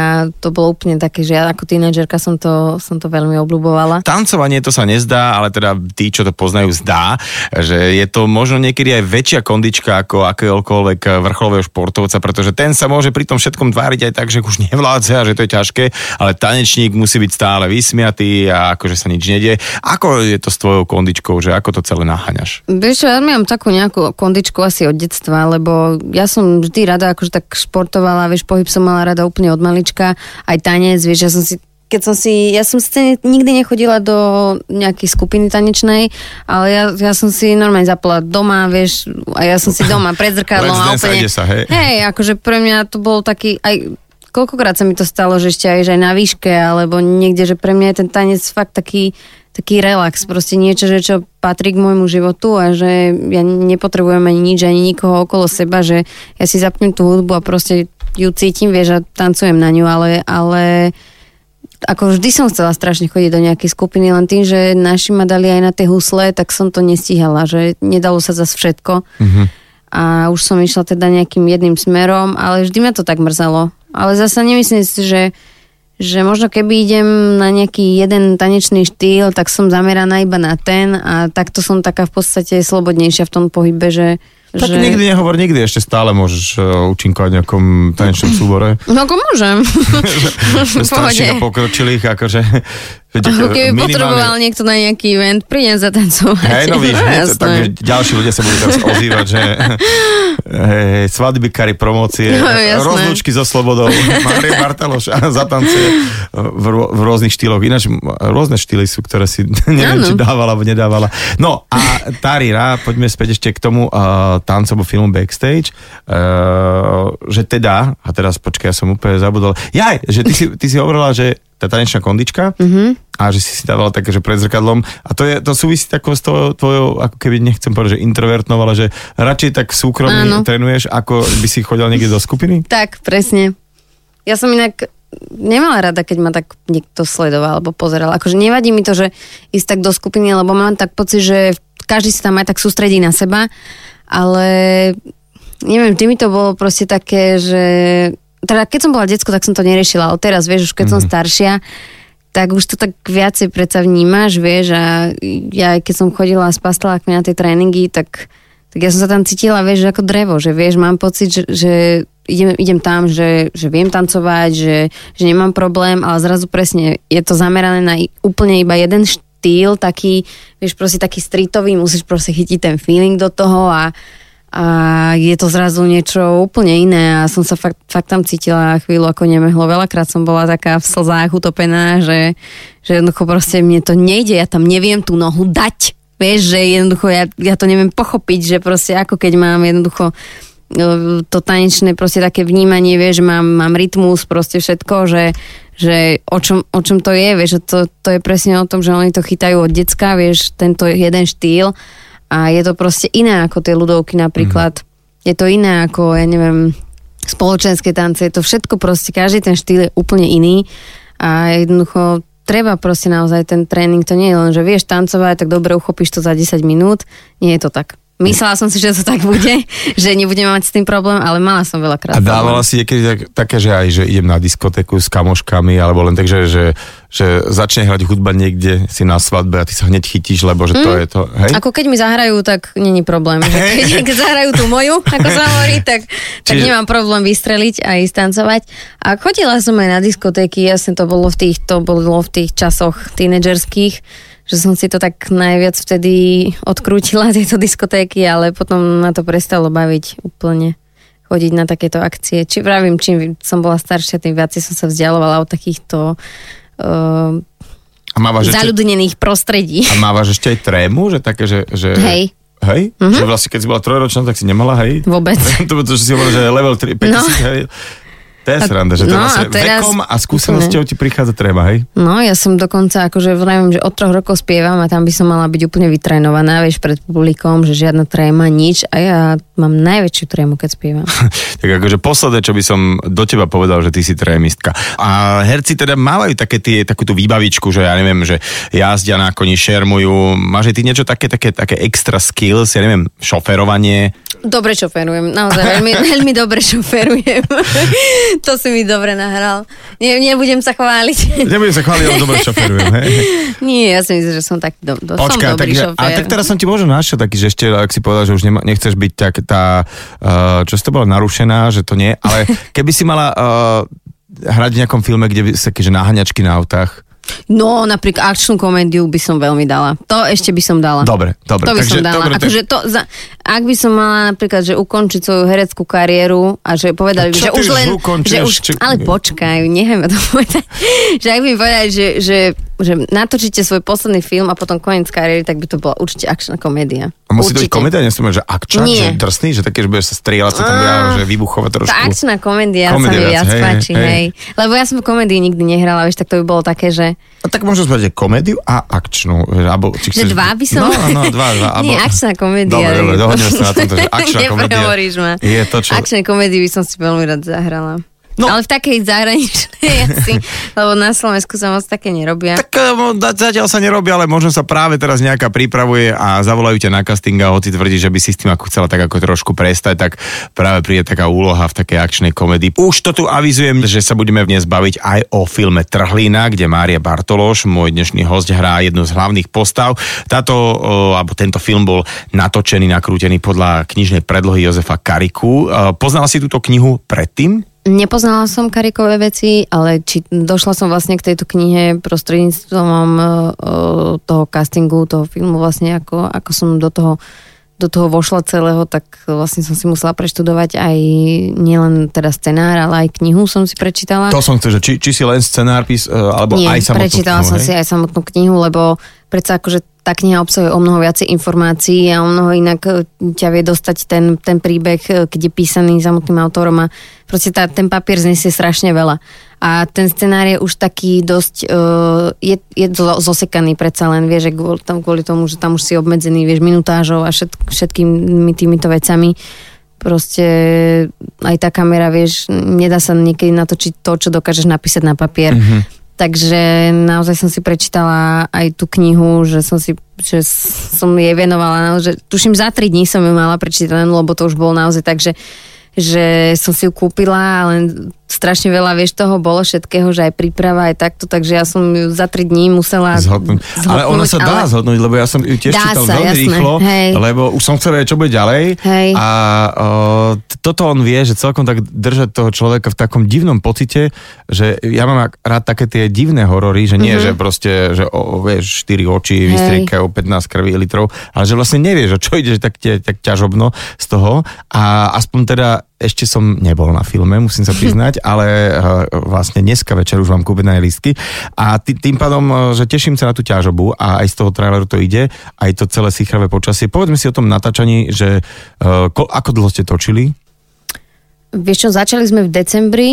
to bolo úplne také, že ja ako tínedžerka som to, som to veľmi obľúbovala. Tancovanie to sa nezdá, ale teda tí, čo to poznajú, zdá, že je to možno niekedy aj väčšia kondička ako akéhokoľvek vrcholového športovca, pretože ten sa môže pri tom všetkom tváriť aj tak, že už nevládze a že to je ťažké, ale tanečník musí byť stále vysmiatý a akože sa nič nedie. Ako je to s tvojou kondičkou, že ako to celé naháňaš? Vieš čo, ja mám takú nejakú kondičku asi od detstva, lebo ja som vždy rada akože tak športovala, vieš, pohyb som mala rada úplne od malička, aj tanec, vieš, ja som si keď som si, ja som sice nikdy nechodila do nejakej skupiny tanečnej, ale ja, ja som si normálne zapala doma, vieš, a ja som si doma pred zrkadlom a a úplne... sa, hej? Hej, akože pre mňa to bol taký, aj koľkokrát sa mi to stalo, že ešte aj, že aj na výške, alebo niekde, že pre mňa je ten tanec fakt taký, taký relax, proste niečo, že čo patrí k môjmu životu a že ja nepotrebujem ani nič, ani nikoho okolo seba, že ja si zapnem tú hudbu a proste ju cítim, vieš, a tancujem na ňu, ale, ale ako vždy som chcela strašne chodiť do nejakej skupiny, len tým, že naši ma dali aj na tie husle, tak som to nestíhala, že nedalo sa zase všetko. Mhm. A už som išla teda nejakým jedným smerom, ale vždy ma to tak mrzelo. Ale zase nemyslím si, že, že možno keby idem na nejaký jeden tanečný štýl, tak som zameraná iba na ten a takto som taká v podstate slobodnejšia v tom pohybe, že... Tak že... nikdy nehovor, nikdy ešte stále môžeš uh, účinkovať v nejakom tanečnom súbore. No ako môžem. Pohode. starších a pokročilých, akože... že Ako keby minimálne- potreboval niekto na nejaký event, prídem za tancovať. Hej, no víš, jasné. takže ďalší ľudia sa budú teraz ozývať, že hej, hej, svadby, kary, promócie, No, rozlúčky so slobodou, Mária Bartaloš a zatancuje v, rô- v rôznych štýloch. Ináč rôzne štýly sú, ktoré si neviem, Áno. či dávala alebo nedávala. No a Tarira, poďme späť ešte k tomu uh, tancovo filmu Backstage, uh, že teda, a teraz počkaj, ja som úplne zabudol, jaj, že ty si, ty si hovorila, že tá tanečná kondička mm-hmm. A že si si dávala také, že pred zrkadlom a to, je, to súvisí tako s tvojou, tvojou, ako keby nechcem povedať, že introvertnou, ale že radšej tak v súkromí Áno. trénuješ, ako by si chodila niekde do skupiny? Tak, presne. Ja som inak nemala rada, keď ma tak niekto sledoval alebo pozeral. Akože nevadí mi to, že ísť tak do skupiny, lebo mám tak pocit, že každý sa tam aj tak sústredí na seba, ale neviem, vždy mi to bolo proste také, že teda keď som bola decko, tak som to neriešila, ale teraz, vieš, už keď som staršia, tak už to tak viacej predsa vnímaš, vieš, a ja keď som chodila s pastelákmi na tie tréningy, tak, tak ja som sa tam cítila, vieš, ako drevo, že vieš, mám pocit, že, že idem, idem tam, že, že viem tancovať, že, že nemám problém, ale zrazu presne je to zamerané na úplne iba jeden štýl, taký, vieš, proste taký streetový, musíš proste chytiť ten feeling do toho a, a je to zrazu niečo úplne iné a som sa fakt, fakt tam cítila chvíľu ako nemehlo. Veľakrát som bola taká v slzách utopená, že, že jednoducho proste mne to nejde, ja tam neviem tú nohu dať. Vieš, že jednoducho ja, ja to neviem pochopiť, že proste ako keď mám jednoducho e, to tanečné proste také vnímanie, vieš, mám, mám rytmus, proste všetko, že, že o, čom, o čom to je, vieš, to, to je presne o tom, že oni to chytajú od decka, vieš, tento jeden štýl a je to proste iné ako tie ľudovky napríklad. Mm. Je to iné ako, ja neviem, spoločenské tance, je to všetko proste, každý ten štýl je úplne iný a jednoducho treba proste naozaj ten tréning, to nie je len, že vieš tancovať, tak dobre uchopíš to za 10 minút, nie je to tak. Myslela som si, že to tak bude, že nebudeme mať s tým problém, ale mala som veľakrát A dávala si niekedy tak, také, že aj, že idem na diskotéku s kamoškami, alebo len tak, že, že, že začne hrať hudba niekde si na svadbe a ty sa hneď chytíš, lebo že to Mm. je to, hej? Ako keď mi zahrajú, tak není problém. Že keď, keď zahrajú tú moju, ako sa hovorí, tak, tak Čiže- nemám problém vystreliť a ísť tancovať. A chodila som aj na diskotéky, jasne to bolo v tých, to bolo v tých časoch tínedžerských, že som si to tak najviac vtedy odkrútila, tieto diskotéky, ale potom ma to prestalo baviť úplne chodiť na takéto akcie. Či pravím, čím som bola staršia, tým viac som sa vzdialovala od takýchto uh, A mávaš ešte, zaľudnených prostredí. a mávaš ešte aj trému, že také, že... že Hej. Hej? Mm-hmm. Že vlastne keď si bola trojročná, tak si nemala, hej? Vôbec. to, to, že si hovoril, že level 3, 5000, No. hej? To je sranda, že No, vlastne a teraz- vekom a skúsenosťou ti prichádza treba, hej? No, ja som dokonca, akože vravím, že od troch rokov spievam a tam by som mala byť úplne vytrénovaná, vieš, pred publikom, že žiadna tréma, nič a ja mám najväčšiu trému, keď spievam. Tak akože posledné, čo by som do teba povedal, že ty si trémistka. A herci teda mávajú také tie, takú tú výbavičku, že ja neviem, že jazdia na koni, šermujú. Máš ty niečo také, také, také extra skills, ja neviem, šoferovanie. Dobre šoferujem, naozaj veľmi, veľmi dobre šoferujem. to si mi dobre nahral. Nie, nebudem sa chváliť. Nebudem sa chváliť, ale dobre šoferujem, hej? Nie, ja si myslím, že som taký do, do, som Počkaj, tak, dobrý šofér. a tak teraz som ti možno našiel taký, že ešte, ak si povedal, že už nema, nechceš byť tak tá, uh, čo si to bola narušená, že to nie, ale keby si mala uh, hrať v nejakom filme, kde by sa že naháňačky na autách, No, napríklad akčnú komédiu by som veľmi dala. To ešte by som dala. Dobre, dobre. To by Takže, som dala. dobre, akože to, za, ak by som mala napríklad, že ukončiť svoju hereckú kariéru a že povedali A by, že už len... ukončíš? Že už, Či- ale počkaj, nechaj ma to povedať. že ak by mi povedali, že, že, že natočíte svoj posledný film a potom koniec kariéry, tak by to bola určite akčná komédia. A musí to byť komédia, nesúme, že akčná, Nie. že drsný, že také, že budeš sa strieľať, sa tam bude, že vybuchovať trošku. Tá akčná komédia, Komédia sa mi viac, hej, páči, hej. hej. Lebo ja som v komédii nikdy nehrala, vieš, tak to by bolo také, že... A tak spraviť aj komédiu a akčnú. že- Alebo, či Že chceš... dva by som... No, no, dva, dva. Alebo... Nie, akčná komédia. Dobre, dobre, dohodneme sa na tomto, že akčná komédia ma. je to, čo... Akčnej komédii by som si veľmi rád zahrala. No. Ale v takej zahraničnej asi, lebo na Slovensku sa moc také nerobia. Tak eh, zatiaľ sa nerobí, ale možno sa práve teraz nejaká pripravuje a zavolajú ťa na casting a hoci tvrdí, že by si s tým ako chcela tak ako trošku prestať, tak práve príde taká úloha v takej akčnej komedii. Už to tu avizujem, že sa budeme dnes baviť aj o filme Trhlina, kde Mária Bartološ, môj dnešný host, hrá jednu z hlavných postav. Táto, eh, alebo tento film bol natočený, nakrútený podľa knižnej predlohy Jozefa Kariku. Eh, Poznala si túto knihu predtým? Nepoznala som karikové veci, ale či, došla som vlastne k tejto knihe prostredníctvom uh, toho castingu, toho filmu vlastne, ako, ako som do toho do toho vošla celého, tak vlastne som si musela preštudovať aj nielen teda scenár, ale aj knihu som si prečítala. To som chcel, že či, či si len scenár pís, eh, alebo Nie, aj samotnú prečítala knihu, som hej? si aj samotnú knihu, lebo predsa akože tá kniha obsahuje o mnoho viacej informácií a o mnoho inak e, ťa vie dostať ten, ten príbeh, e, keď je písaný samotným autorom a proste tá, ten papier znesie strašne veľa. A ten scenár je už taký dosť, uh, je, je zo- zosekaný predsa len, vieš, kvôli, tam, kvôli tomu, že tam už si obmedzený, vieš, minutážov a všet, všetkými týmito vecami proste aj tá kamera, vieš, nedá sa niekedy natočiť to, čo dokážeš napísať na papier. Mhm. Mm-hmm. Takže naozaj som si prečítala aj tú knihu, že som si že som jej venovala, naozaj, tuším za tri dní som ju mala prečítanú, lebo to už bolo naozaj tak, že že som si ju kúpila, len strašne veľa, vieš, toho bolo všetkého, že aj príprava, aj takto, takže ja som ju za tri dní musela Zhodnúť. Ale ona sa dá ale- zhodnúť, lebo ja som ju tiež Dá čítal sa, veľmi jasné, rýchlo, hej. lebo už som chcel vedieť, čo bude ďalej. Hej. A o, toto on vie, že celkom tak držať toho človeka v takom divnom pocite, že ja mám rád také tie divné horory, že nie, že proste, že o, vieš, 4 oči. Hej. vystriekajú 15 krví litrov, ale že vlastne nevieš, čo ide, že tak, tak ťažobno z toho. A aspoň teda ešte som nebol na filme, musím sa priznať, ale uh, vlastne dneska večer už mám kúpené lístky a tý, tým pádom, uh, že teším sa na tú ťažobu a aj z toho traileru to ide, aj to celé sichravé počasie. Povedzme si o tom natáčaní, že uh, ko, ako dlho ste točili? Vieš čo, začali sme v decembri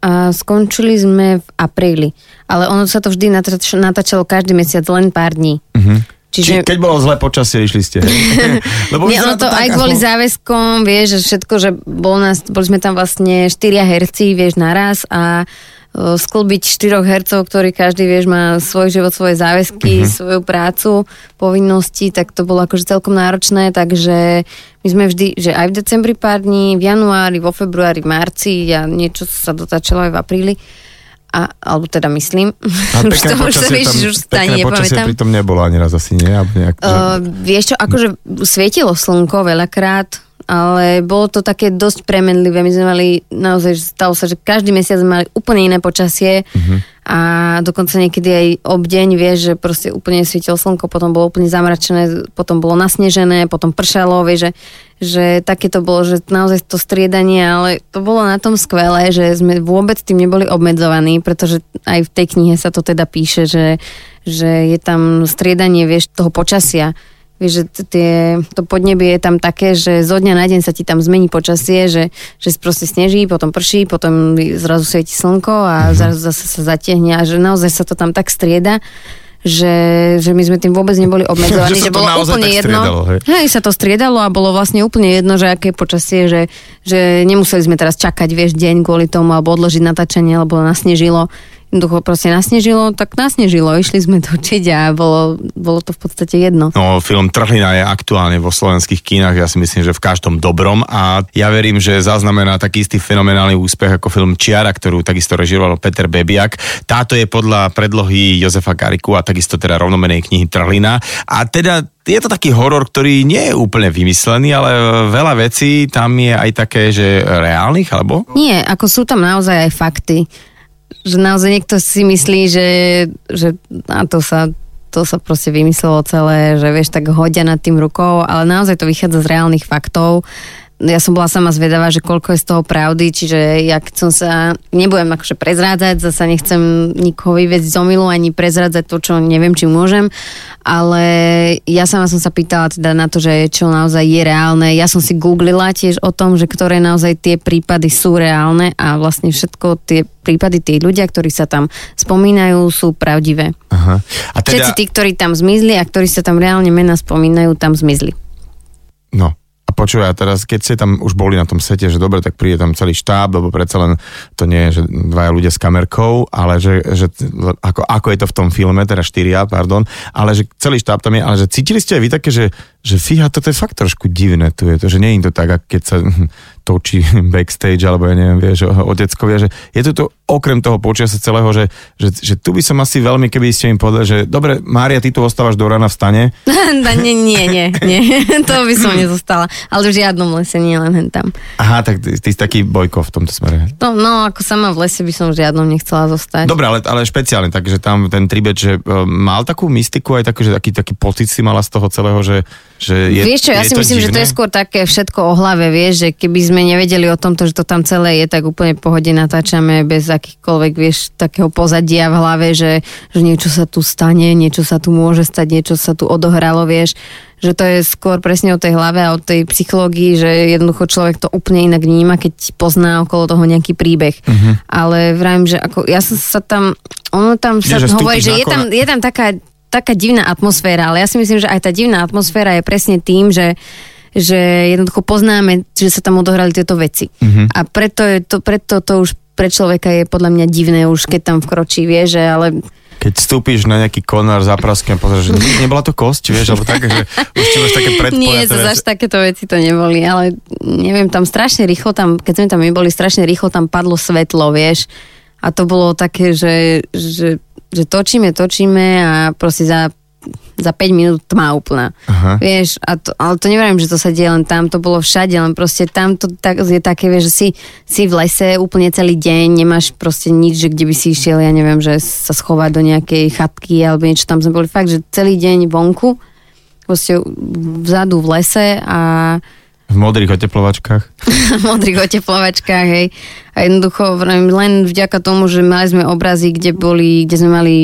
a skončili sme v apríli. Ale ono sa to vždy natáč- natáčalo každý mesiac len pár dní. Uh-huh. Čiže... Či, keď bolo zlé počasie, išli ste. hej? Lebo Nie, ono to aj tak, kvôli aspoň- záväzkom, vieš, že všetko, že bol nás, boli sme tam vlastne štyria herci, vieš, naraz a e, sklbiť štyroch hercov, ktorí každý, vieš, má svoj život, svoje záväzky, Mhm. svoju prácu, povinnosti, tak to bolo akože celkom náročné, takže my sme vždy, že aj v decembri pár dní, v januári, vo februári, v marci a niečo sa dotáčalo aj v apríli. A, alebo teda myslím. A už to už sa vieš, už počasie nepamätám. pritom nebolo ani raz asi, nie? Nejak, že... Uh, vieš čo, akože svietilo slnko veľakrát, ale bolo to také dosť premenlivé. My sme mali, naozaj že stalo sa, že každý mesiac sme mali úplne iné počasie Mhm. a dokonca niekedy aj obdeň, vieš, že proste úplne svietilo slnko, potom bolo úplne zamračené, potom bolo nasnežené, potom pršalo, vieš, že, že také to bolo, že naozaj to striedanie, ale to bolo na tom skvelé, že sme vôbec tým neboli obmedzovaní, pretože aj v tej knihe sa to teda píše, že, že je tam striedanie, vieš, toho počasia Vieš, že tie, to podnebie je tam také, že zo dňa na deň sa ti tam zmení počasie, že, že proste sneží, potom prší, potom zrazu svieti slnko a Mhm. zrazu zase sa zatiahne a že naozaj sa to tam tak strieda, že, že my sme tým vôbec neboli obmedzovaní, Že že, to bolo úplne jedno. hej? hej, sa to striedalo a bolo vlastne úplne jedno, že aké počasie, že, že nemuseli sme teraz čakať, vieš, deň kvôli tomu alebo odložiť natáčanie, lebo nasnežilo. Jednoducho proste nasnežilo, tak nasnežilo. Išli sme točiť a bolo, bolo to v podstate jedno. No, film Trhlina je aktuálne vo slovenských kínach, ja si myslím, že v každom dobrom a ja verím, že zaznamená taký istý fenomenálny úspech ako film Čiara, ktorú takisto režiroval Peter Bebiak. Táto je podľa predlohy Jozefa Kariku a takisto teda rovnomenej knihy Trhlina. A teda je to taký horor, ktorý nie je úplne vymyslený, ale veľa vecí tam je aj také, že reálnych, alebo? Nie, ako sú tam naozaj aj fakty. Že naozaj niekto si myslí, že, že a to sa to sa proste vymyslelo celé, že vieš, tak hodia nad tým rukou, ale naozaj to vychádza z reálnych faktov. Ja som bola sama zvedavá, že koľko je z toho pravdy, čiže ja keď som sa, nebudem akože prezrádzať, zasa nechcem nikoho vyvieť z omilu, ani prezrádzať to, čo neviem, či môžem, ale ja sama som sa pýtala teda na to, že čo naozaj je reálne. Ja som si googlila tiež o tom, že ktoré naozaj tie prípady sú reálne a vlastne všetko tie prípady, tí ľudia, ktorí sa tam spomínajú, sú pravdivé. Aha. A Všetci tí, ktorí tam zmizli a ktorí sa tam reálne mena spomínajú, tam zmizli. No. A počúvaj, a teraz, keď ste tam už boli na tom sete, že dobre, tak príde tam celý štáb, lebo predsa len to nie je, že dvaja ľudia s kamerkou, ale že, že ako, ako je to v tom filme, teda štyria, pardon, ale že celý štáb tam je, ale že cítili ste aj vy také, že, že fíha, toto je fakt trošku divné, tu je to, že nie je to tak, ako keď sa točí backstage, alebo ja neviem, vieš, oteckovia, že je to tu okrem toho počasia celého, že, že, že tu by som asi veľmi, keby ste im povedali, že dobre, Mária, ty tu ostávaš do rána v stane, nie, nie, nie, nie, to by som nezostala. Ale v žiadnom lese, nie len hen tam. Aha, tak ty, ty si taký bojko v tomto smere. No, no, ako sama v lese by som v žiadnom nechcela zostať. Dobre, ale, ale špeciálne, takže tam ten tribet, že uh, mal takú mystiku, aj taký, že taký, taký pocit si mala z toho celého, že, že je vieš čo, ja je si myslím, že to divné? je skôr také všetko o hlave, vieš, že keby sme nevedeli o tomto, že to tam celé je, tak úplne v pohode natáčame bez akýchkoľvek, vieš, takého pozadia v hlave, že, že niečo sa tu stane, niečo sa tu môže stať, niečo sa tu odohralo, vieš, že to je skôr presne o tej hlave a o tej psychológii, že jednoducho človek to úplne inak vníma, keď pozná okolo toho nejaký príbeh. Uh-huh. Ale vrajím, že ako, ja som sa tam, ono tam sa Nie, že hovorí, že je tam, je tam taká, taká divná atmosféra, ale ja si myslím, že aj tá divná atmosféra je presne tým, že že jednoducho poznáme, že sa tam odohrali tieto veci. Uh-huh. A preto, je to, preto to už pre človeka je podľa mňa divné už, keď tam vkročí, vie, že ale Keď vstúpiš na nejaký konár za praskem, pozrieš, že ne- nebola to kosť, vieš, alebo tak, že už ti máš také predpojaté nie, to až takéto veci to neboli, ale neviem, tam strašne rýchlo, tam, keď sme tam my boli, strašne rýchlo tam padlo svetlo, vieš. A to bolo také, že, že, že točíme, točíme a proste za za 5 minút tma úplná. Aha. Vieš, a to, ale to neviem, že to sa deje len tam, to bolo všade, len proste tam to tak, je také, vieš, že si, si v lese úplne celý deň, nemáš proste nič, že kde by si išiel, ja neviem, že sa schovať do nejakej chatky alebo niečo, tam sme boli fakt, že celý deň vonku, proste vzadu v lese a V modrých oteplovačkách. v modrých oteplovačkách, hej. A jednoducho len vďaka tomu, že mali sme obrazy, kde boli, kde sme mali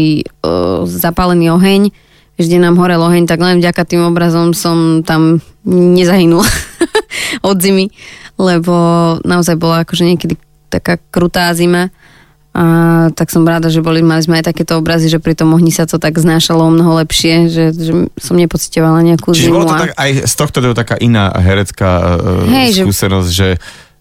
uh, zapálený oheň, kde nám horel oheň, tak len vďaka tým obrazom som tam nezahynula od zimy, lebo naozaj bola akože niekedy taká krutá zima. A tak som rada, že boli, mali sme aj takéto obrazy, že pri tom ohni sa to tak znášalo o mnoho lepšie, že, že som nepocitovala nejakú Čiže zimu. bolo to a- tak, aj z tohto to je taká iná herecká uh, Hej, že- skúsenosť, že,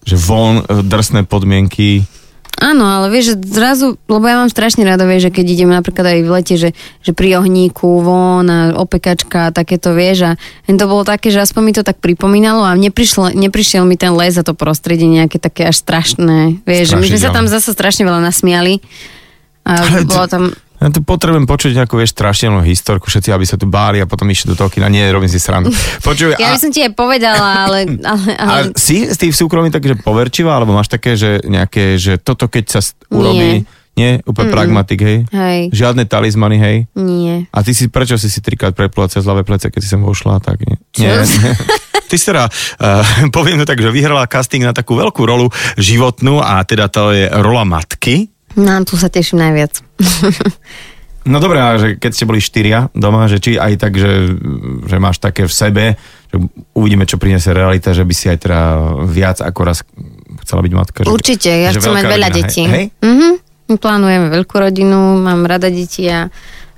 že von, uh, drsné podmienky. Áno, ale vieš, že zrazu, lebo ja mám strašne rada, vieš, že keď idem napríklad aj v lete, že, že pri ohníku, von a opekačka a takéto, vieš, a to bolo také, že aspoň mi to tak pripomínalo a neprišlo, neprišiel mi ten les a to prostredie nejaké také až strašné, vieš, že my sme sa tam zase strašne veľa nasmiali a Ale bolo tam, Ja tu potrebujem počuť nejakú, vieš, strašidelnú historku, všetci, aby sa tu báli a potom išli do toho kina. Nie, robím si srandu. Počuj, ja a, by som ti aj povedala, ale, ale, ale ale si s tým súkromí takže poverčivá, alebo máš také, že nejaké, že toto keď sa urobí, nie, úplne pragmatik, hej? hej, Žiadne talizmany, hej? nie. A ty si, prečo si si trikrát preplula cez ľavé plece, keď si sem vošla, tak nie. nie. Ty si teda, uh, poviem to tak, že vyhrala casting na takú veľkú rolu životnú a teda to je rola matky. No, tu sa teším najviac. No dobré, a že keď ste boli štyria doma, že či aj tak, že, že máš také v sebe, že uvidíme, čo priniesie realita, že by si aj teda viac ako raz chcela byť matka. Že, Určite, ja že chcem mať veľa rodina, detí. Hej? Mhm. My Plánujeme veľkú rodinu, mám rada deti a,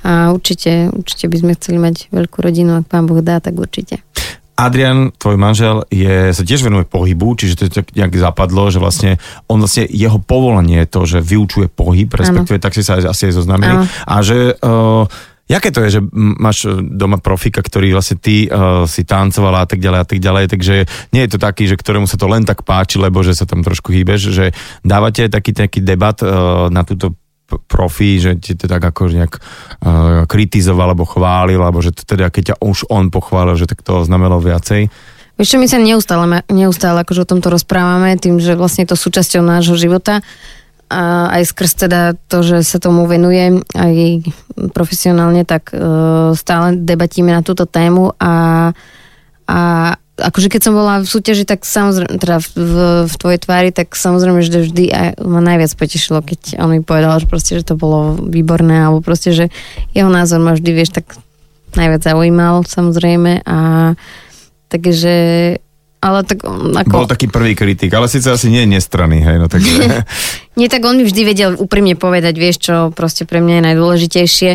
a určite, určite by sme chceli mať veľkú rodinu, ak pán Boh dá, tak určite. Adrian, tvoj manžel, je, sa tiež venuje pohybu, čiže to je tak nejak zapadlo, že vlastne on vlastne, jeho povolanie je to, že vyučuje pohyb, respektíve tak si sa asi aj zoznámili. Áno. A že, uh, jaké to je, že máš doma profika, ktorý vlastne ty uh, si tancovala a tak ďalej a tak ďalej, takže nie je to taký, že ktorému sa to len tak páči, lebo že sa tam trošku hýbeš, že dávate taký taký debat uh, na túto profi, že ti tak ako nejak uh, kritizoval alebo chválil, alebo že to teda keď ťa už on pochválil, že tak to znamenalo viacej. Vieš čo, my sa neustále, neustále akože o tomto rozprávame, tým, že vlastne je to súčasťou nášho života a aj skrz teda to, že sa tomu venujem aj profesionálne, tak uh, stále debatíme na túto tému a, a akože keď som bola v súťaži, tak samozrejme, teda v, v, v tvojej tvári, tak samozrejme, že vždy aj, ma najviac potešilo, keď on mi povedal, že proste, že to bolo výborné, alebo proste, že jeho názor ma vždy, vieš, tak najviac zaujímal, samozrejme a takže ale tak on ako... Bol taký prvý kritik, ale síce asi nie je nestranný, hej, no takže... Nie, tak on mi vždy vedel úprimne povedať, vieš čo, proste pre mňa je najdôležitejšie.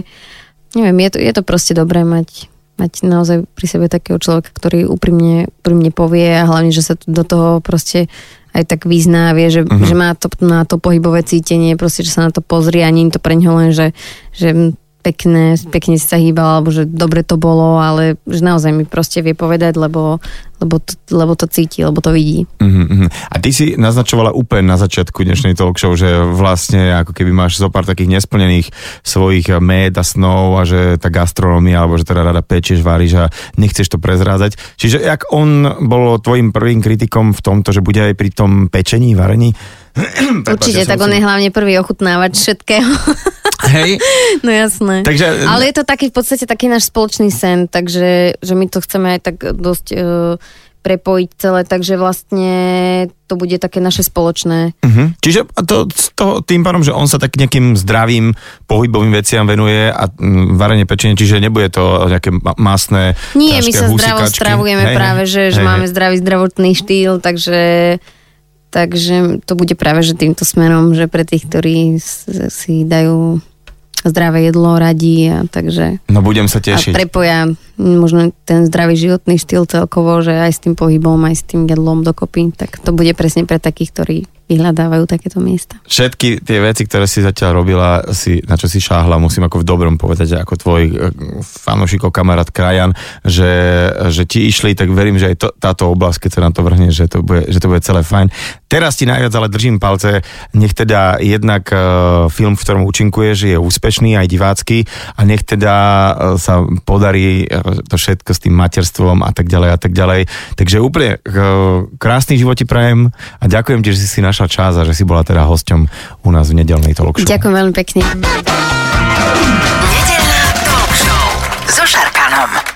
Neviem, je to, je to proste dobré mať, mať naozaj pri sebe takého človeka, ktorý úprimne, úprimne povie a hlavne, že sa do toho proste aj tak vyzná, vie, že, uh-huh. že má to, na to pohybové cítenie, proste, že sa na to pozrie a nie je to pre ňo len, že, že pekné, pekne si sa hýbal, alebo že dobre to bolo, ale že naozaj mi proste vie povedať, lebo, lebo, to, lebo to cíti, lebo to vidí. Uh-huh. A ty si naznačovala úplne na začiatku dnešnej talk show, že vlastne ako keby máš zo pár takých nesplnených svojich méd a snov a že tá gastronomia, alebo že teda rada pečieš, varíš a nechceš to prezrázať. Čiže jak on bol tvojim prvým kritikom v tomto, že bude aj pri tom pečení, varení? Určite, tak on je hlavne prvý ochutnávač všetkého. Hej. No jasné. Takže- Ale je to taký v podstate taký náš spoločný sen, takže že my to chceme aj tak dosť uh, prepojiť celé, takže vlastne to bude také naše spoločné. Uh-huh. Čiže to, to, tým pádom, že on sa tak nejakým zdravým pohybovým veciam venuje a mm, varenie pečenie, čiže nebude to nejaké ma- masné Nie, my sa zdravo husikačky. stravujeme Hej, práve, že, že hej, máme hej. zdravý zdravotný štýl, takže takže to bude práve že týmto smerom, že pre tých, ktorí si dajú zdravé jedlo radí a takže No budem sa a tešiť. prepoja možno ten zdravý životný štýl celkovo, že aj s tým pohybom, aj s tým jedlom dokopy, tak to bude presne pre takých, ktorí vyhľadávajú takéto miesta. Všetky tie veci, ktoré si zatiaľ robila, si, na čo si šáhla, musím ako v dobrom povedať, ako tvoj eh, fanúšikov kamarát Krajan, že, že ti išli, tak verím, že aj to, táto oblasť, keď sa na to vrhne, že to, bude, že to bude celé fajn. Teraz ti najviac ale držím palce, nech teda jednak uh, film, v ktorom účinkuješ, je úspešný aj divácky a nech teda uh, sa podarí to všetko s tým materstvom a tak ďalej a tak ďalej. Takže úplne krásny život ti prajem a ďakujem ti, že si si našla čas a že si bola teda hosťom u nás v nedelnej talk show. Ďakujem veľmi pekne. Nedelná talk show so Šarkanom.